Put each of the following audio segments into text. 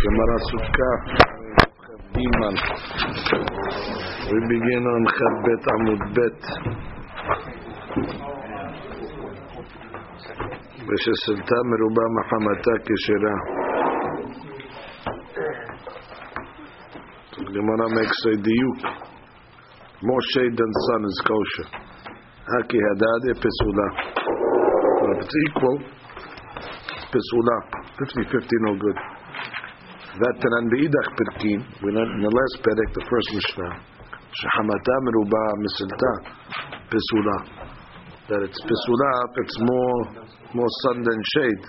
Gemara Sukkah, Biman. We begin on Charbet Amud Bet. ושסלתה מרובה מחמתה כשרה. הגמרא makes a דיוק. משה דנסן is kosher. הכי הדדה פסולה. It's equal. פסולה. 50-50 no good. Vatanan beidach perkin. We learned in the last the first Mishnah. Shahamata meruba misilta pesula. That it's pesula it's more more sun than shade.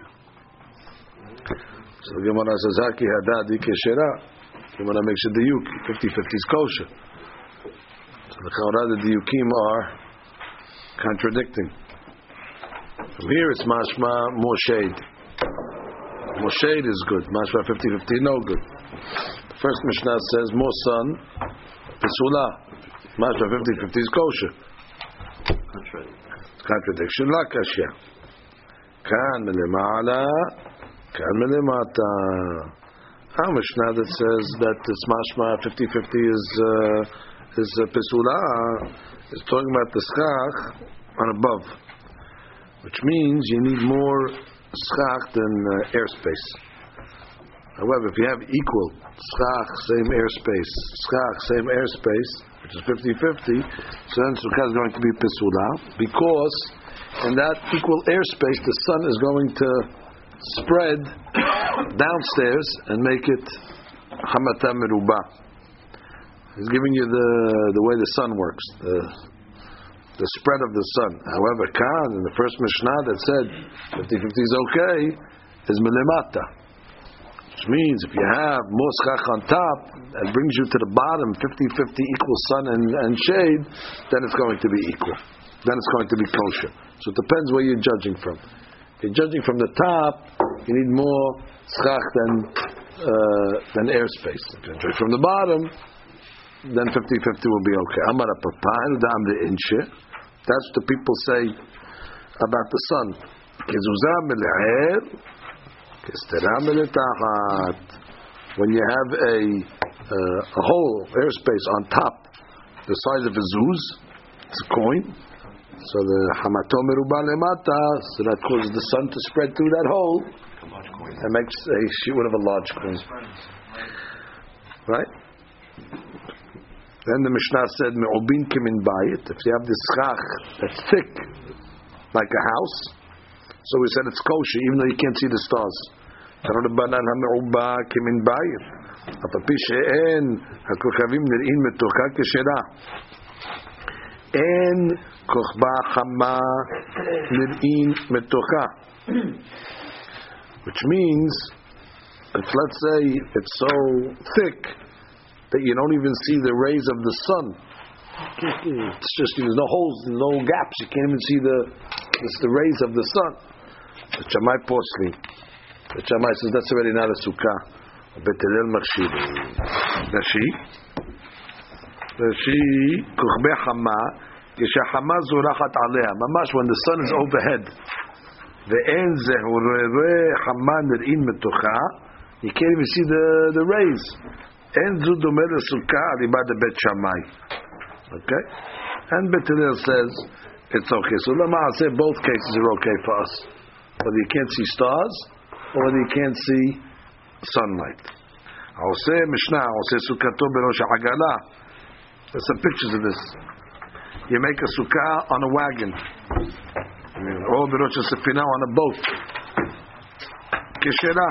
So the Gemara says haki hadadi keshera. Gemara makes a diuk. 50-50 is kosher. So the Chaura, the are contradicting. From here it's mashma more shade. More shade is good. Mashma 50-50 no good. The first Mishnah says more sun, pesula. Mashma 50-50 is kosher. Contradiction. La kashya. Kan milimala, kan milimata. Our Mishnah that says that this mashma 50-50 is uh, is uh, pesula is talking about the schach on above, which means you need more schach than uh, airspace. However, if you have equal schach, same airspace, schach, same airspace, which is 50-50, so then sukkah is going to be pesula because in that equal airspace, the sun is going to spread downstairs and make it hamata meruba. He's giving you the the way the sun works, the the spread of the sun. However, Khan in the first Mishnah that said 50-50 is okay is melimata, which means if you have moschach on top and brings you to the bottom 50-50 equal sun and, and shade, then it's going to be equal. Then it's going to be kosher. So it depends where you're judging from. If you're judging from the top, you need more schach than uh, than airspace. If judging from the bottom, then 50-50 will be okay. Amar apapayil dam the inshe. That's what the people say about the sun. When you have a uh, a hole airspace on top, the size of a zuz, it's a coin. So the hamato lemata, so that causes the sun to spread through that hole and makes a shiur of a large coin. Right? Then the Mishnah said, "Me'obin kimin bayit." If you have this schach that's thick, like a house, so we said it's kosher, even though you can't see the stars. Rabbanan ha'me'uba kimin bayit. אף על פי שאין הכוכבים נראים מתוכה כשרה. אין כוכבה חמה נראים מתוכה. Which means, if let's say it's so thick that you don't even see the rays of the sun. It's just there's no holes, no gaps. You can't even see the it's the rays of the sun. The Shammai posli. The Shammai says that's already not a sukkah. Betelel makshiv. Nashi. Nashi kuchbe hama. כשהחמה זורחת aleha. ממש, when the sun is overhead, ואין זהורי חמה נראים metocha you can't even see the, the rays. אין זו דומה לסוכה על איבד בית שמאי. Okay? And Bet Hillel says it's okay. So למעשה both cases are okay for us. Whether you can't see stars, or whether you can't see sunlight. העושה משנה, עושה סוכתו בראש העגלה. There's some pictures of this. You make a sukkah on a wagon. Or בראש הספינה on a boat. כשרה.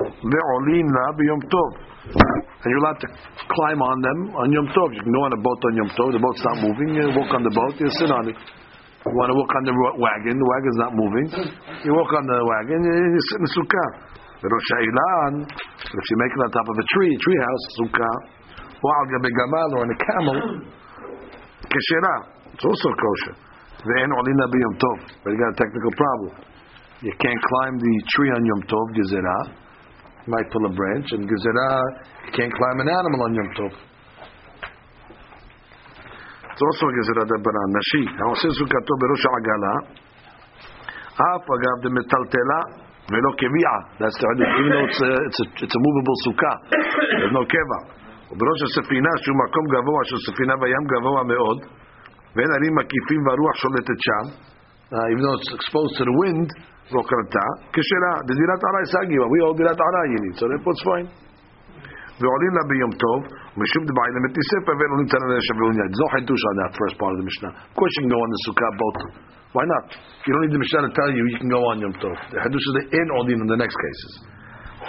ועולים לה ביום טוב. and you're allowed to climb on them on Yom Tov. You can go on a boat on Yom Tov. The boat's not moving. You walk on the boat. You sit on it. You want to walk on the wagon. The wagon's not moving. You walk on the wagon. You sit in the sukkah. The Rosh if you make it on top of a tree, tree house, sukkah, or al gamal or on a camel, keshera. It's also kosher. Ve'en olina b'yom tov. But you got a technical problem. You can't climb the tree on Yom Tov, gezerah You might pull a branch, and gezerah, you can't climb an animal on Yom Tov. It's also gezerah dabaran. Nashi. העושה סוכתו בראש העגלה, אף אגב דמטלטלה, Velo kevi'ah. That's the hadith. Even though it's a, it's a, it's a movable sukkah. There's no keva. ובראש הספינה שהוא מקום גבוה של ספינה בים גבוה מאוד ואין ערים מקיפים והרוח שולטת שם uh, even though it's exposed to the wind לא קרתה כשרה דדירת עראי סגיבה we all דירת עראי you need so therefore it's fine ועולים לה ביום טוב משום דבעי למתיספה ואין עולים תנא לשווה יד זו חידוש on that first part of the Mishnah of course you can go on the sukkah boat why not you don't need the Mishnah to tell you you can go on Yom Tov the חידוש is the in עולים in the next cases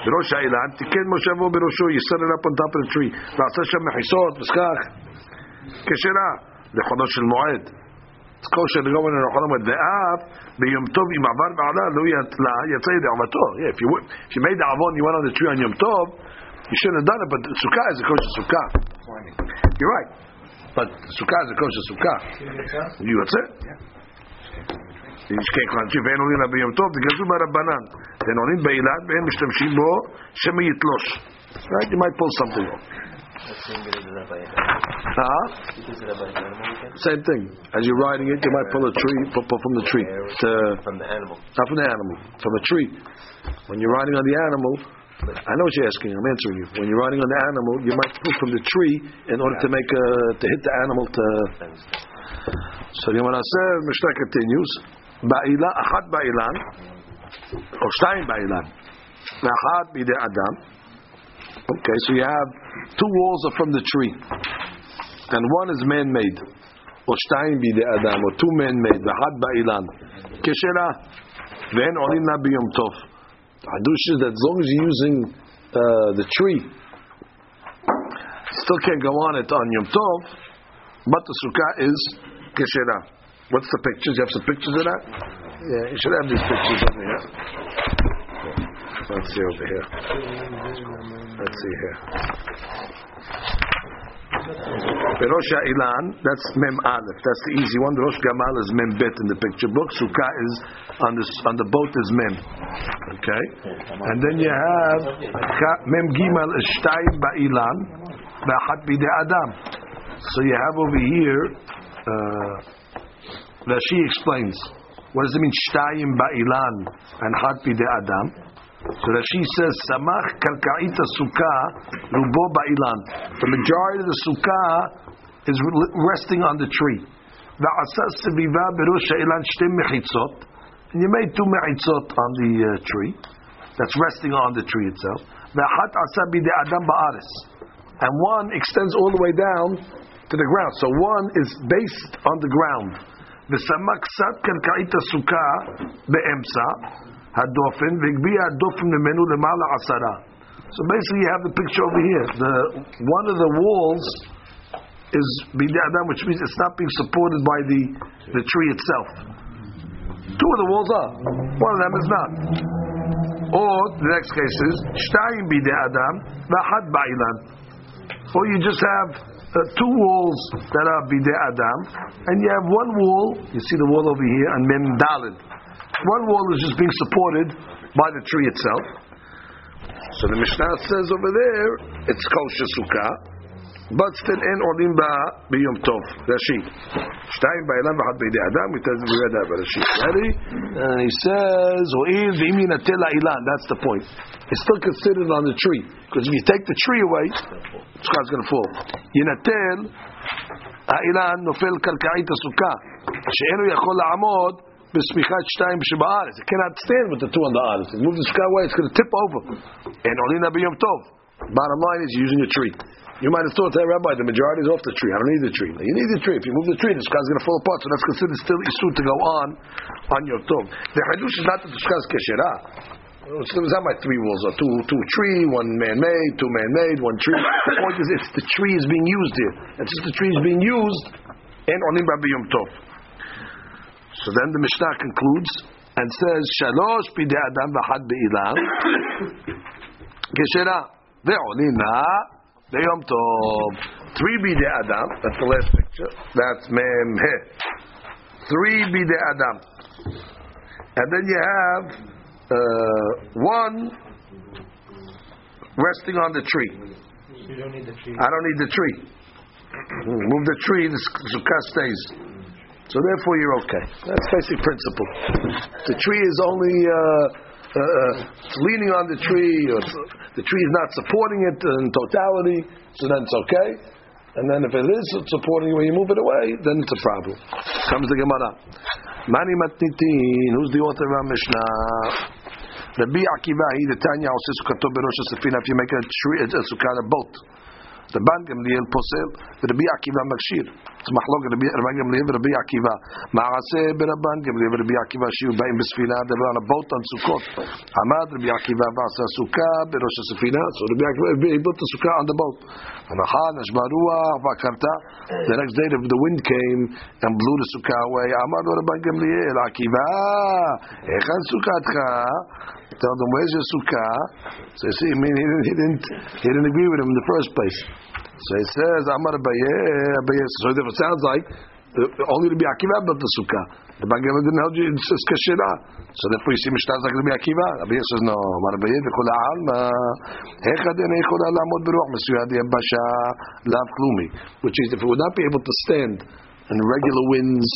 בראש האילן, תיקן מושבו בראשו, יסר it up on top of the tree, ועשה שם מחיסות, וסכך, כשרה, לחודו של מועד. It's kosher to go in לחול המועד, ואף ביום טוב, אם עבר בעלה, לא יתלה, יצא ידי עבתו. Yeah, if you, if you made the avon, you went on the tree on Yom Tov, you shouldn't have done it, but the sukkah is a kosher sukkah. You're right. But the sukkah is a kosher sukkah. You יוצא? יש ככלנצ'י ואין עולים לה ביום טוב, תגזו מהרבנן. ואין עולים באילת ואין משתמשים בו, שמא יתלוש. Right? You might pull something off. Huh? Same thing. As you're riding it, you might pull a tree pull, pull from the tree. To, uh, from the animal. Not from the animal. From a tree. When you're riding on the animal, I know what you're asking. I'm answering you. When you're riding on the animal, you might pull from the tree in order to make a, to hit the animal to. So the Yomanaser Mishnah continues. Ba'ila, achat ba'ilan, or shtayim ba'ilan. achat bide adam. Okay, so you have two walls are from the tree, and one is man-made, or adam, or two man-made, the had ba'ilan. Keshera, then olin Nabi biyom tov. Hadush is that as long as you're using uh, the tree, still can't go on it on yom tov, but the sukkah is keshera. What's the pictures? You have some pictures of that? Yeah, you should have these pictures over here. Let's see over here. Let's see here. Rosh Ilan, that's Mem Aleph. That's the easy one. Rosh Gamal is Mem Bet in the picture book. Sukkah is on the on the boat is Mem. Okay, and then you have Mem Gimal is Shtayim Ba'ilan, Ba'achat Bide Adam. So you have over here. Uh, Rashi explains. What does it mean? Shtayim Ba'ilan and Hat Bide Adam. So Rashi says, Samach karkaita sukkah rubo ba'ilan. The majority of the sukkah is resting on the tree. And you made two mechitzot on the uh, tree. That's resting on the tree itself. And one extends all the way down to the ground. So one is based on the ground. The sat karkaita sukkah be'emsa. הדופן, והגביה הדופן ממנו למעלה עשרה. So basically you have the picture over here. The, one of the walls is בידי אדם, which means it's not being supported by the, the tree itself. Two of the walls are. One of them is not. Or, the next case is, שתיים בידי אדם, ואחת באילן. Or you just have uh, two walls that are bidei adam, and you have one wall. You see the wall over here and mem dalid. One wall is just being supported by the tree itself. So the Mishnah says over there it's kosher sukkah, but still in olim ba biyom tov. Rashi. Shtayim ba'ilam v'chad bidei adam. We tell we read that by Rashi. Ready? Uh, he says ho'il v'imi natel ilan. That's the point. It's still considered on the tree because if you take the tree away, sukkah's going to fall. יינטל האילן נופל קרקעית הסוכה שאינו יכול לעמוד shtayim. It cannot stand with the two on the aretz. It moves the sky away, it's going to tip over. And olina biyom tov. Bottom line is you're using a tree. You might have thought, hey, Rabbi, the majority is off the tree. I don't need the tree. You need the tree. If you move the tree, the sky is going to fall apart. So that's considered still isur to go on on your tov. The hadush is not to discuss kesherah. It's not my three walls Or two, two tree, one man-made, two man-made, one tree. The point is, it's the tree is being used here. It's just the tree is being used, and onim rabbi yom tov. So then the Mishnah concludes and says, Shalosh bide adam v'had be'ilam, keshera ve'olina be'yom tov. Three bide adam, that's the last picture. That's mem he. Three bide adam. And then you have uh, one resting on the tree. You don't need the tree. I don't need the tree. Move the tree, the sukkah stays. So therefore, you're okay. That's basic principle. The tree is only uh, uh, it's leaning on the tree, or the tree is not supporting it in totality, so then it's okay. And then if it is supporting you when you move it away, then it's a problem. Comes the Gemara. Mani matnitin. Who's the author of our Mishnah? Rabbi Akiva, he the Tanya, also sukkah berosh. If you make a tree, a sukkah, a boat. The Ban Gamliel posel, It's machlok Rabbi Gamliel Rabbi Akiva. Ma'aseh b'Rabban Gamliel Rabbi Akiva shiu ba'im b'sfina. They were on a boat on Sukkot. Hamad Rabbi Akiva v'asa sukkah b'rosh sefina. So Rabbi Akiva he built the sukkah on the boat. Anachan ashbarua v'akarta. The next day the wind came and blew the sukkah away. Amad Rabban Gamliel Akiva. Echan sukkatcha. Tell them where's your sukkah. So you see, I mean, he didn't, he didn't agree with him in the first place. So he says, Amar Abaye, Abaye. So it sounds like uh, only Rabbi Akiva built the sukkah. The Bhagavad didn't help you. It says kashira. So therefore you see Mishnah like Rabbi Akiva. Abaye says no. Amar Abaye v'chol ha'alma. Hechad en echol ha'lamod beruach mesuyad yabasha lav klumi. Which is if it would not be able to stand in regular winds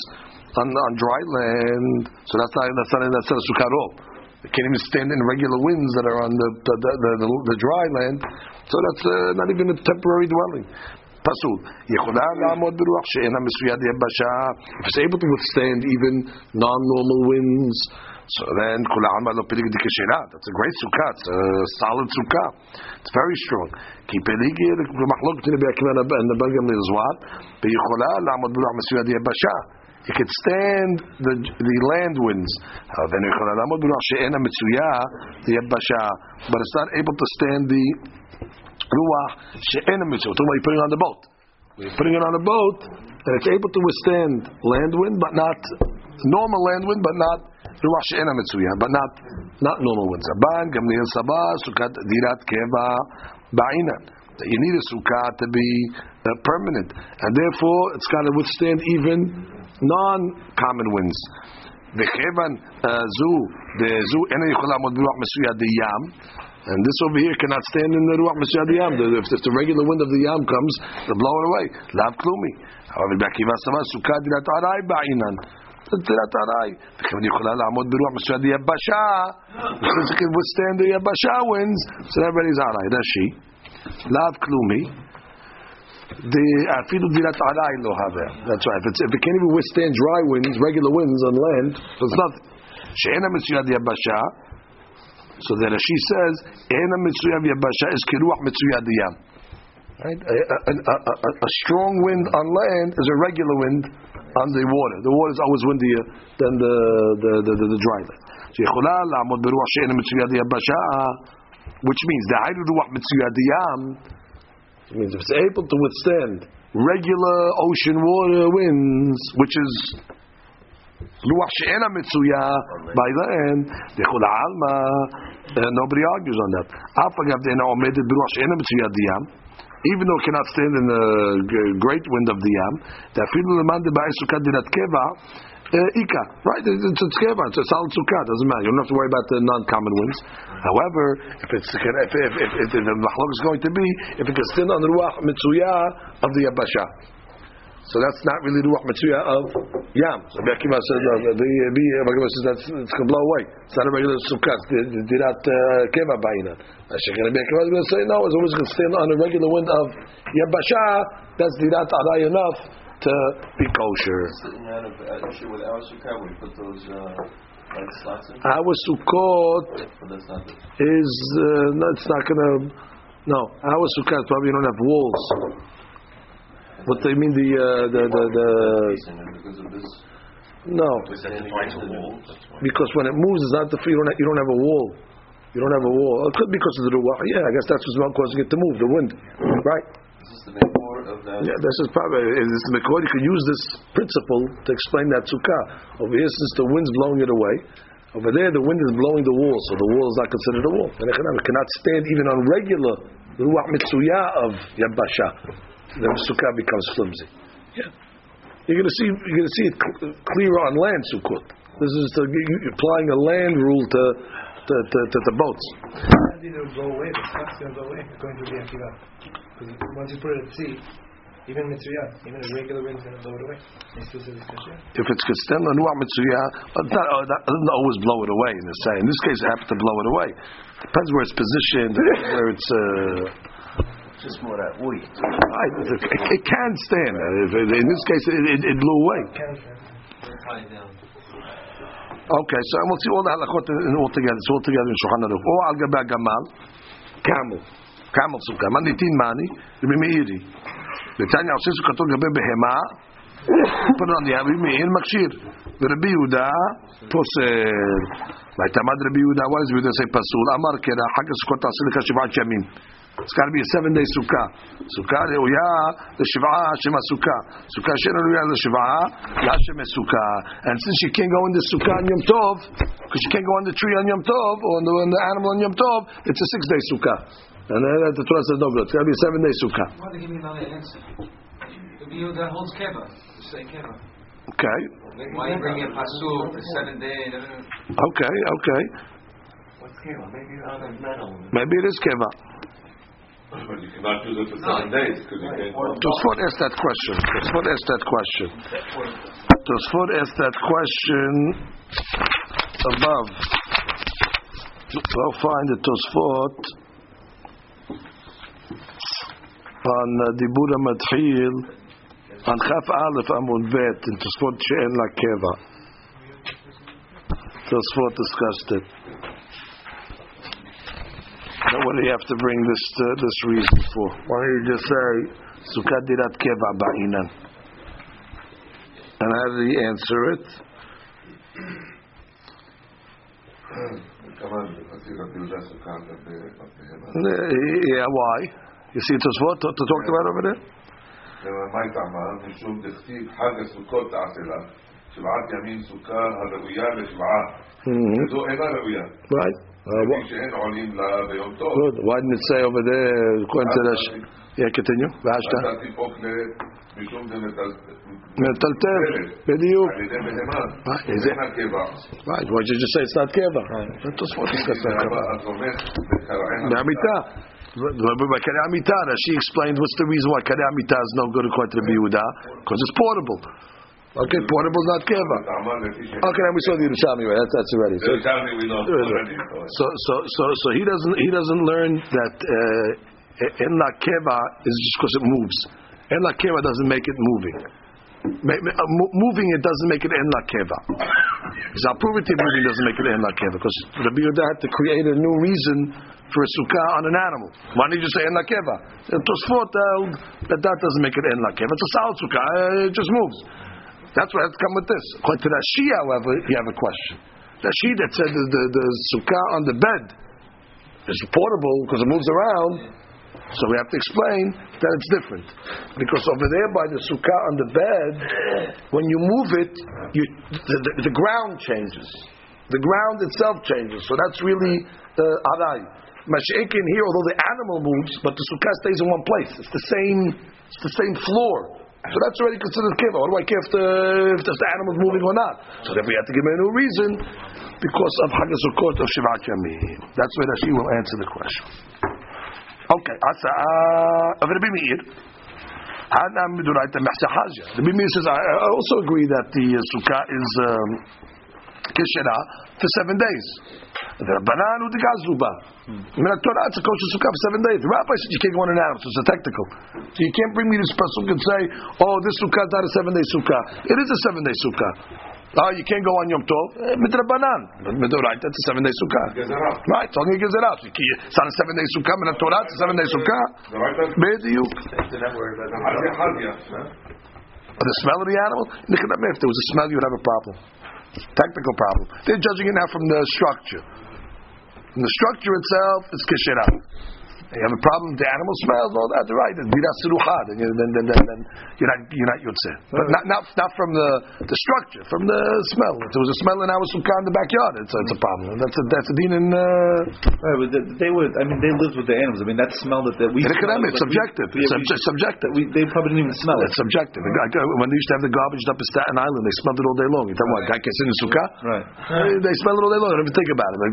on, on dry land, so that's not that's not that's not a sukkah at all. They can't even stand in regular winds that are on the the, the, the, the dry land. So that's uh, not even a temporary dwelling. Pasul. יכולה לעמוד ברוח שאינה מסויד יבשה. If it's able to withstand even non-normal winds, so then כולה עלמא לא פליג דקשנה. That's a great sukkah. It's a solid sukkah. It's very strong. כי פליג במחלוקת נבי עקיבא נבן גם לזוואר, ויכולה לעמוד ברוח מסויד יבשה. It could stand the the land winds. Then but it's not able to stand the ruach she'ena mitzvah. Talking about you putting it on the boat. When you're putting it on a boat, and it's able to withstand land wind, but not normal land wind, but not ruach she'ena mitzvah, but not not normal winds. Aban gamliel sabah sukat dirat keva ba'inan. You need a sukkah to be uh, permanent, and therefore it's got to withstand even non-common winds. וכיוון זו, זו אינה יכולה לעמוד ברוח מסויד ים, and this over here cannot stand in the ruach mesuyad yam. If, if the regular wind of the yam comes, to blow it away. Lav klumi. However, bakiva sama sukkah dirat aray ba'inan. dirat aray. וכיוון יכולה לעמוד ברוח מסויד יבשה, since it can withstand the yabasha winds, so everybody's aray. That's she. Lav klumi. The afilu dirat aray lo. That's right. If, it's, if it can't even withstand dry winds, regular winds on land, so it's nothing. She'ena mesuyad yabasha. So then she says, "Ena mitzuyav yabasha is kiruach mitzuyad yam." Right? A, a, a, a, strong wind on land is a regular wind on the water. The water is always windier than the the, the, the, the dry land. Which means the hayru ruach mitzuyad yam means if it's able to withstand regular ocean water winds, which is Ruach she'ena mitzuya by the end, dechul alma, nobody argues on that. Afagav de'ena omedet beruach she'ena mitzuya diyam, even though it cannot stand in the great wind of the yam, that filu leman de ba'isukat dirat keva, Uh, Ika, right? It's, it's, it's keva, it's a solid sukkah, doesn't matter. You don't have to worry about the non-common winds. However, if it's if, if, if, if, the machlok is going to be, if it can stand on the ruach mitzuya of the yabasha. So that's not really the ruach mitzuya of yam. So Rabbi Akiva says uh, no, the the Akiva says that's it's going to blow away. It's not a regular sukkah. Did not uh, keva ba'ina. Rabbi Akiva is going to say no. It's always going to stand on a regular wind of yabasha. That's dirat aray enough to be kosher. Sitting out of uh, issue with our sukkah, we put those. Uh, like slots in? Our sukkot But that's not the is uh, no, it's not going to. No, our sukkot probably don't have walls. What do you mean the uh, the the, the reason, and because of this. no? Was that defines a wall? Because when it moves, it's not the you don't have, you don't have a wall. You don't have a wall. It could be because of the ruach. Yeah, I guess that's what's causing it to move. The wind, right? That? Yeah, this is probably is this the Makor. You could use this principle to explain that sukkah. Over here, since the wind's blowing it away, over there the wind is blowing the wall, so the wall is not considered a wall. And it cannot- stand even on regular ruach mitzuya of yabasha. The sukkah becomes flimsy. Yeah, you're going to see you're going to see it cl- clearer on land sukkot. This is the, applying a land rule to to, to, to the boats. Go away. The stuff's gonna go away according to the Akiva. Because once you put it at sea, Even mitzvah, even a regular wind is going to blow it away. It still says it's kasher. If it's kastem lanua mitzuyah, but not, uh, that doesn't always blow it away. In the say, in this case, it happens to blow it away. Depends where it's positioned, where it's. Uh, Just more that wheat. right, it, it can stand. Uh, it- In this case, it, it, it blew away. Okay, so we'll see all the halachot in- all together. It's all together in Shulchan Aruch. Or al gabe gamal, camel, camel sukkah. Manitin mani, Rabbi Meiri. Netanya עושה סוכתו לגבי בהמה, put it on the Rabbi Meir מכשיר. ורבי יהודה פוסל. ויתמד רבי יהודה, why does רבי יהודה say פסול? אמר קרא, חג הסוכות תעשה לך שבעת ימים. It's got to be a seven day sukkah. Sukkah ראויה לשבעה השם הסוכה. Sukkah שאין ראויה לשבעה, להשם הסוכה. And since you can't go in the sukkah on Yom Tov, because you can't go on the tree on Yom Tov, or on the, on the animal on Yom Tov, it's a six day sukkah. And uh, the Torah says no good. It's got to be a seven day sukkah. Why they give me another answer? The view that holds keva, the say keva. Okay, Why you bring in pasuk the seven day? okay, okay. What's keva? Maybe on a metal. Maybe it is keva. But you cannot use it for seven days because you can't. Tosfot asked that question. Tosfot asked that question. Tosfot asked that question above. I'll find the Tosfot on äh, Dibura Matchil, on Chaf Aleph Amud Bet, in Tosfot She'en Lakeva. Tosfot discussed it. Now what do you have to bring this uh, this reason for? Why don't you just say, Sukkah Dirat Keva Ba'inan? And how did he answer it? yeah, why? You see Tosfot to, to talk about over there? ומה היא טעמה? משום דכתיב חג הסוכות תעשה לה, שבעת ימים סוכה הראויה לשבעה. Mm-hmm. וזו אינה ראויה. Right. Uh, לפי wha- שאין עולים לה ביום טוב. good. Why didn't it say over there? According to the sh- yeah, continue. והשתה. אתה תיפוק ל- משום דמטלטל. מטלטל. בדיוק. על ידי בהמה. Right. Is it? אין הקבע. Right. Why did you just say it's not Keva? Tosfot discussed that. והאבא Remember by Kare she explained what's the reason why Kare is no good according to Rabbi because it's portable. Okay, portable is not keva. Okay, now we saw the Yerushalmi, right? That's, that's already. So, so, so, so, so he doesn't he doesn't learn that uh, en la keva is just because it moves. En la keva doesn't make it moving. Uh, mo- moving it doesn't make it en la keva. Because I'll prove it to moving doesn't make it en la keva. Because Rabbi Yehuda had to create a new reason for a sukkah on an animal. Why didn't you just say en la keva? Tosfot held that that doesn't make it en la keva. It's a solid sukkah. uh, It just moves. That's what has to come with this. According to Rashi, however, you have a question. Rashi that said the, the, the sukkah on the bed is portable because it moves around. So we have to explain that it's different. Because over there by the sukkah on the bed, when you move it, you, the, the, the ground changes. The ground itself changes. So that's really uh, arai. Masha'ik in here, although the animal moves, but the sukkah stays in one place. It's the same, it's the same floor. So that's already considered kiva. What do I care if the, if the animal's moving or not? So then we have to give him a new reason because of Hagasukot of Shivat Yamim. That's where Rashi will answer the question. Okay, Asa'ah of Rabbi Meir. Hana Midoraita Mehsa. Rabbi Meir says, I also agree that the uh, sukkah is um, kishera for seven days. The Rabbanan who gazuba. I mean, Torah it's a kosher sukkah for seven days. The rabbi said you can't go on an animal, so it's a technical. So you can't bring me this pasuk and say, oh, this sukkah is not a seven day sukkah. It is a seven day sukkah. Oh, you can't go on Yom Tov. Eh, Mitrabanan. Midoraita, it's a seven day Sukkah. Right, it's only a Gezerah. So it's not a seven day Sukkah, but a Torah, it's a seven day Sukkah. Bediuk. The smell of the animal? If there was a smell, you'd have a problem. Technical problem. They're judging it now from the structure. From the structure itself, it's Kesherah. You have a problem with the animal smells, all that, right? It's bidas sirucha, then, then, then, then, then you're not, you're not yotzeh. But not, not, not from the, the structure, from the smell. If there was a smell in our sukkah in the backyard, it's, it's a problem. That's a, that's a din in, uh, Right, but they- they would. I mean, they lived with the animals. I mean, that smell that, that we. smell, it's we- subjective. yeah, It's we- subjective. we, they probably didn't even smell it. It's subjective. Like, uh, When they used to have the garbage up in Staten Island, they smelled it all day long. You tell me what, guy gets in the sukkah? Right. Uh, They smell it all day long. They don't even think about it. Like,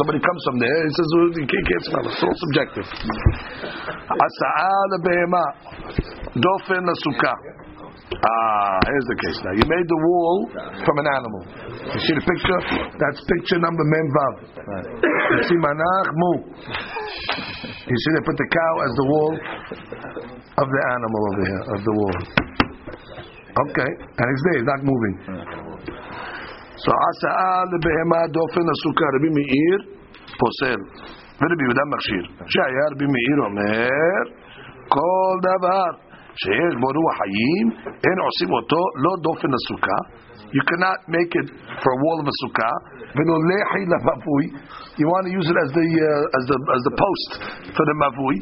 somebody comes from there, he says, well, you can't, can't smell it. It's all subjective. Asa'a the behema, dofen the sukkah. Ah, here's the case now. You made the wall from an animal. You see the picture? That's picture number mem vav. You see manach mu. You see they put the cow as the wall of the animal over here of the wall. Okay, and it's there. It's not moving. So asa'a lebehema dofen asuka Rabbi Meir posel. ורבי יהודה מכשיר. שהיה רבי מאיר אומר, כל דבר שיש בו רוח חיים, אין עושים אותו לא דופן הסוכה. You cannot make it for a wall of a sukkah. ולא לחי למבוי. You want to use it as the, uh, as the, as the post for the mavui.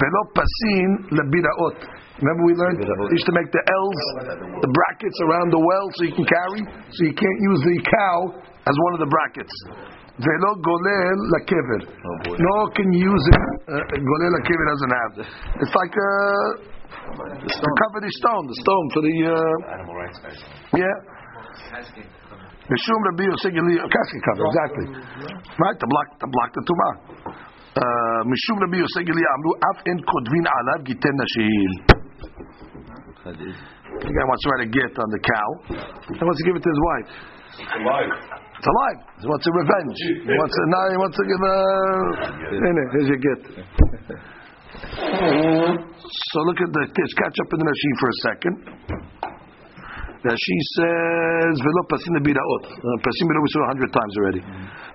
ולא פסין לביראות. Remember we learned you used to make the L's, the brackets around the well so you can carry, so you can't use the cow as one of the brackets. Velo golel lakever. No can use it. Uh, golel lakever doesn't have. It's like a, a covered stone, the stone for the uh, Animal rights guys. yeah. Mishum Rabbi Yosei HaGlili- casket cover exactly. Right to block to block the tumah. Uh, Mishum Rabbi Yosei HaGlili Amru Af en kodvin alav giten nashil. The guy wants to write a get on the cow. He wants to give it to his wife. It's alive. He wants a revenge. He wants a, now he wants to give a. In it, here's your get. So look at the kids. Catch up in the Rashi for a second. Rashi says, "Velo pasim lebiraot." Uh, lebiraot we saw a hundred times already.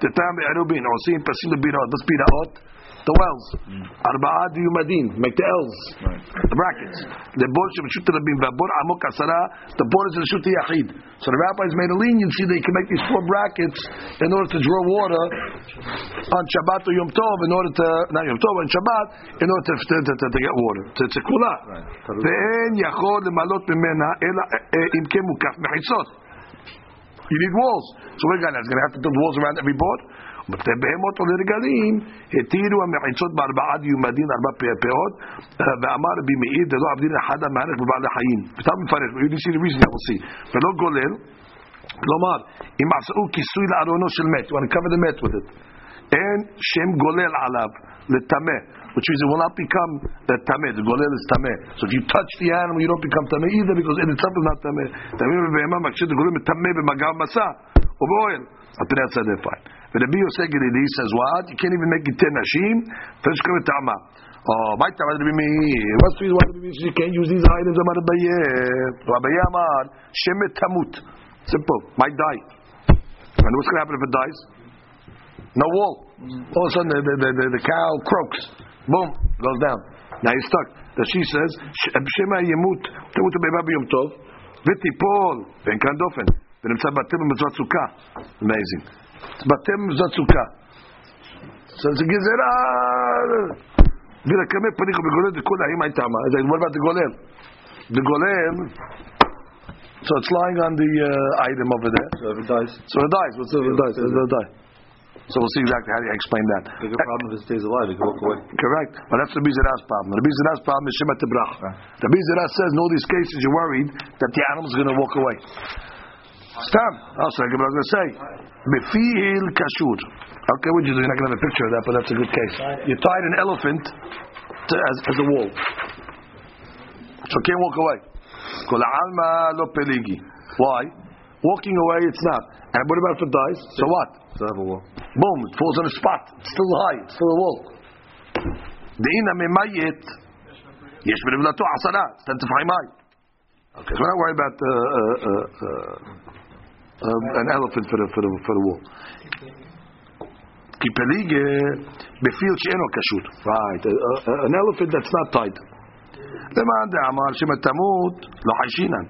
The time be'erubin osim pasim lebiraot. What's biraot? the wells. Arba'a do madin? Make the L's, the brackets. The borders should shoot the bin. Amok asara. The board is shoot the yachid. So the rabbis made a leniency. They can make these four brackets in order to draw water on Shabbat or Yom Tov in order to not Yom Tov on Shabbat in order to to, to, to get water. To tzekula. Ve'en yachol lemalot mimena ela eh, eh, im kemukaf mechitzot. You need walls. So we're going to have to build walls around every board. ובפני בהמות ולרגלים התירו המחיצות בארבעה דיום הדין, ארבע פאות, ואמר רבי מאיר, דלא עבדין אחד המערך בבעלי חיים. סתם מפרך, ניסי שירי ויזניה עושה, ולא גולל, כלומר, אם עשו כיסוי לארונו של מת, הוא uncovered the mat with it. אין שם גולל עליו, לטמא. Which means it will not become uh, tameh. The golel is tameh. So if you touch the animal, you don't become tameh either because it itself is not tameh. Tameh bebehema makshir the golel is tameh b'magav masa. Or boil. Al pnei fine. The Rabbi Yosei HaGlili says what? You can't even make it ten nashim. First come tama. Oh, my tama Rabbi Meir. What's the reason why Rabbi Yosef can't use these items? Amar Abaye. Rabbi Yamar, shemet tamut. Simple. Might die. And what's going to happen if it dies? No wall. All of a sudden the, the, the, the cow croaks. Boom, goes down. Now he's stuck. That she says, "Shema yemut tamut beba biyom tov v'tipol v'enkan dofen v'nemtza batim b'mitzvah Amazing בתם במצוות סוכה. So it's a גזירה. ולקמא פניך בגולל דכולה, אם הייתה מה? אז what about the גולל? The גולל, so it's lying on the uh, item over there. So if it dies, So it dies. What's it? It dies. It will die. So we'll see exactly how you explain that. bigger problem if it stays alive, it can walk away. Correct. But that's the Bizarras problem. The Bizarras problem is Shema Tebrach. The Bizarras says in all these cases you're worried that the animal's going to walk away. Stam. Also, I was going to say. Befil kashur. Okay, what you do? You're not going to have a picture of that, but that's a good case. You tied an elephant to, as, as a wall. So it can't walk away. Kol alma lo peligi. Why? Walking away, it's not. And what about if it dies? So what? So have a wall. Boom, it falls on a spot. It's still high, it's still a wall. דהינה ממית, יש בנבלתו עשרה, אז תפחי מים. Okay, so we're not worried about uh, uh, uh, uh, um, an elephant for the, for the, for the wall. כי פליגה בפיל שאינו קשור. Right, uh, uh, an elephant that's not tied. למאן דאמר שמא תמות לא חיישינן.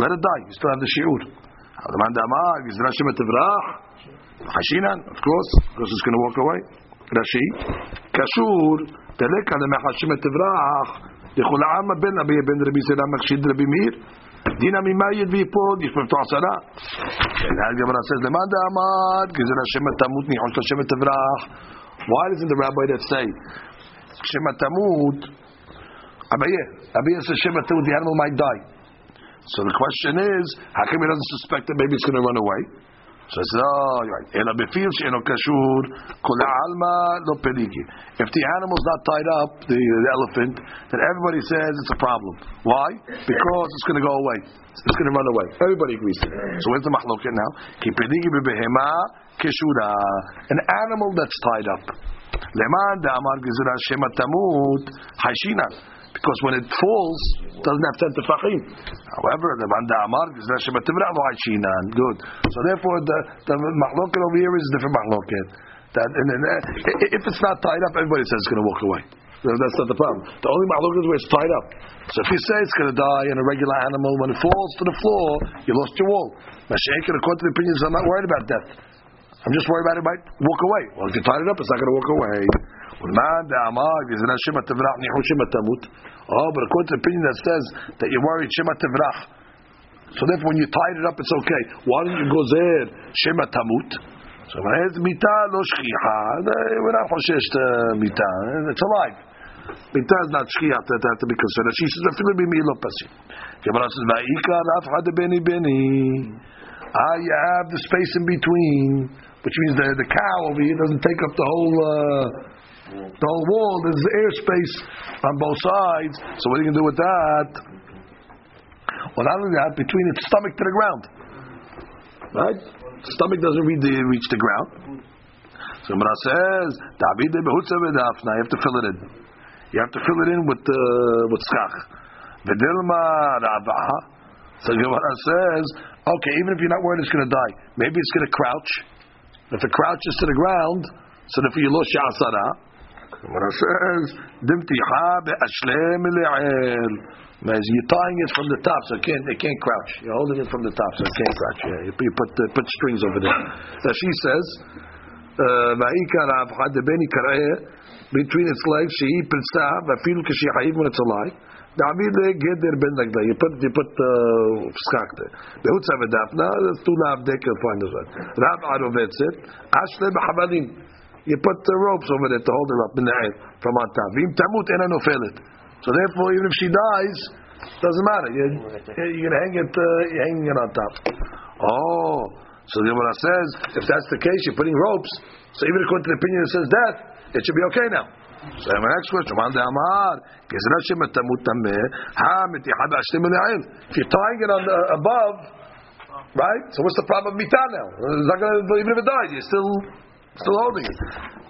Let it die, you still have the שיעור. למאן דאמר גזרה שמא תברח חיישינן, of course, because it's going to walk away. רש"י, קשור, תלקה למחר שמא תברח, לכל העם בין אבי בן רבי סלאם מחשיד רבי מאיר. Dina mimayid vipod, yishmev ta'asara. And that Gemara says, Leman da'amad, gizir Hashem tamut nihosh Hashem tavrach. Why doesn't the rabbi that say, Shem tamut, Abaye, Abaye says Shem tamut, the animal might die. So the question is, how come he doesn't suspect that maybe it's going to run away? So I said, oh, you're right. Ela kashur, alma lo peligi. If the animal's not tied up, the, the elephant, then everybody says it's a problem. Why? Because it's going to go away. It's going to run away. Everybody agrees. So where's the machloket now? Ki peligi bebehema keshura. An animal that's tied up. Leman da'amar gizra shema tamut hashinan. Because when it falls, it doesn't have ten tefachim. However, the tivrach lo haishinan. Good. So therefore, the the mahloket over here is a different mahloket. That and, and, uh, if it's not tied up, everybody says it's going to walk away. That's not the problem. The only mahloket is where it's tied up. So if you say it's going to die in a regular animal, when it falls to the floor, you lost your wool. Mashiach, according to the opinions, I'm not worried about death. I'm just worried about it might walk away. Well, if you tied it up, it's not going to walk away. Man amag is not Shema Tevrach Nihu Shema Tamut. Oh, but according to the opinion that says that you're worried Shema Tevrach. So therefore, when you tied it up, it's okay. Why don't you go there Shema Tamut? So when it's mita no shchicha, we're not choshesh to mita. It's alive. Mita is not shchicha that has to be considered. She says, "Afilu b'milo pasim." Gemara says, "Va'ika raf had beni beni." Ah, you have the space in between, which means the the cow over here doesn't take up the whole. Uh, the whole wall. There's airspace on both sides. So what are you going to do with that? Well, not only that, between its stomach to the ground, right? Stomach doesn't reach the, reach the ground. So Gemara says, "David behutza v'dafna." You have to fill it in. You have to fill it in with uh, with skach. V'dilma ravaha. So Gemara says, okay, even if you're not worried it's going to die, maybe it's going to crouch. If it crouches to the ground, so if you lost yasara, Gemara says, dimtiha be'ashlem le'el. As you're tying it from the top, so it can't, it can't crouch. You're holding it from the top, so it can't crouch. Yeah, you put, uh, put strings over there. So she says, "Va'ikar avchad beni kareh between its legs, shehi pritza, va'filu kashihayiv when it's alive. David geder ben that. You put you put uh, skak there. Behutza v'dafna. That's two lav dek. You'll find one. Rav arovetzet. Ashle b'chabalim. You put the ropes over there to hold her up in the air from on top. Vim tamut ena. So therefore, even if she dies, doesn't matter. You're, you're gonna hang it. Uh, you're hanging it on top. Oh, so the Gemara says if that's the case, you're putting ropes. So even according to the opinion that says death, it should be okay now. So I my next question. If you're tying it on the, above, right? So what's the problem of Mitah now? It's not gonna, even if it dies, you're still still holding it.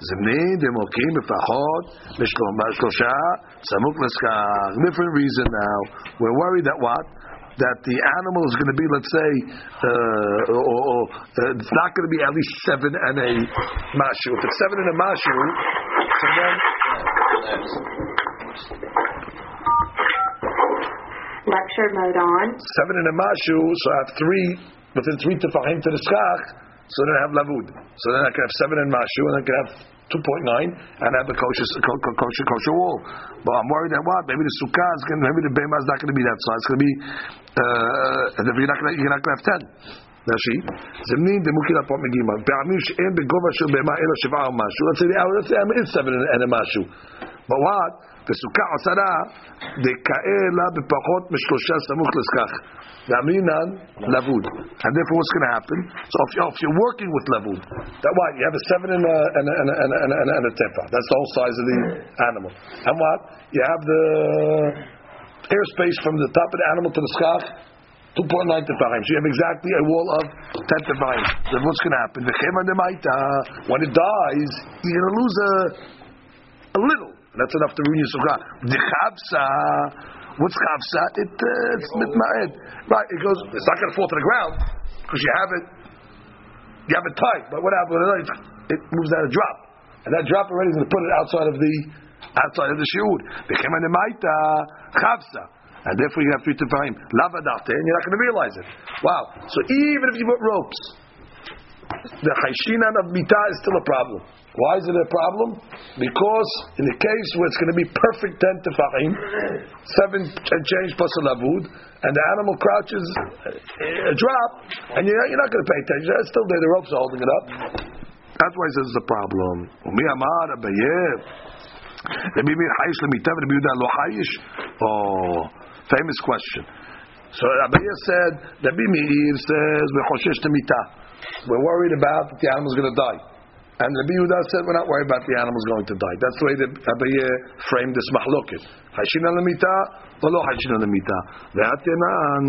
Zimnin demokim b'fachot b'shlom b'shlosha samuk l'skach. Different reason now. We're worried that what? That the animal is going to be, let's say, uh, or, or uh, it's not going to be at least seven and a mashu. If it's seven and a mashu, so then Lecture mode on. seven and a mashu, so I have three within three tefahim to the skach, so then I have lavud. So then I can have seven and mashu, and I can have two point nine, and I have a kosher ko- ko- kosher kosher wall. But I'm worried that what? Maybe the sukkah is going, maybe the bema is not going to be that size. It's going to be, uh, you're not going, to have ten. Nashi, zemnin demukil apot megima. Be'amim she'en begova shel bema ela sheva or mashu. Let's say the hour, let's say it's seven and and a mashu. But what? בסוכה עשרה, דכאה לה בפחות משלושה סמוך לסכך. ואמרינן לבוד. And therefore what's going to happen? So if you're, if you're working with לבוד, that what? You have a seven and a, and a, and a, and a, and a, and a, and a tefa. That's the whole size of the animal. And what? You have the airspace from the top of the animal to the skach, 2.9 tefahim. So you have exactly a wall of 10 tefahim. Then what's going to happen? V'chema demaita. When it dies, you're going to lose a, a little. That's enough to ruin your sukkah. The chavsa. What's chavsa? It, uh, it's mitma'ed. Right, it goes, it's not going to fall to the ground because you have it, you have it tight. But what happens? It moves out a drop. And that drop already is going to put it outside of the, outside of the shiur. Chavsa. And therefore you have three tefahim. Lavadate, and you're not going to realize it. Wow. So even if you put ropes, the chayshinan of mitah is still a problem. Why is it a problem? Because in the case where it's going to be perfect ten tefahim, seven and change plus a lavud, and the animal crouches uh, a drop, and you're, you're not going to pay attention. It's still there. The ropes are holding it up. That's why this is the problem. Umi amar abayev. Rabbi Meir chayish lemitav, Rabbi Yehuda lo chayish. Oh, famous question. So Abaye said, Rabbi Meir says, "V'choshesh to mitah." we're worried about that the animal's going to die. And Rabbi Yehuda said, we're not worried about the animal's going to die. That's the way that Abaye framed this mahloket. Hashin al mita, or lo hashin al mita. Ve'atenan,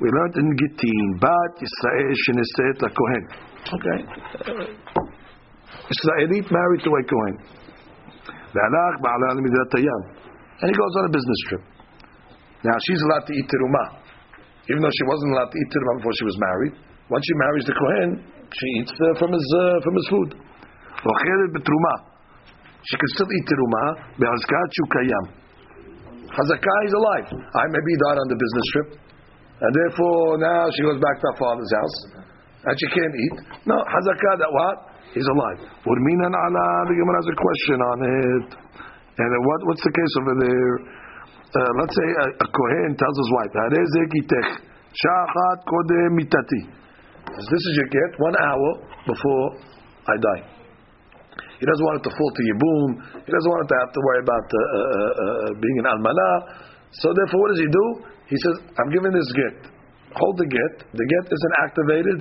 we learned in Gittin, bat Yisrael sheniset la kohen. Okay. Israelite married to a kohen. Ve'alach ba'ala al midat tayam. And he goes on a business trip. Now she's allowed to eat terumah. Even though she wasn't allowed to eat terumah before she was married. Once she marries the kohen, she eats uh, from his uh, from his food. Ocheret betruma. She can still eat teruma. Be'azkat shu kayam. Hazakah is alive. I maybe died on the business trip, and therefore now she goes back to her father's house, and she can't eat. No, Hazakah that what? He's alive. Urminan ala. The Gemara has a question on it. And what what's the case over there? Uh, let's say a, a kohen tells his wife, "Harezek itech shachat kodem mitati." This is your get one hour before I die. He doesn't want it to fall to Yibum. He doesn't want it to have to worry about uh, uh, uh, being an almana. So therefore, what does he do? He says, "I'm giving this get. Hold the get. The get isn't activated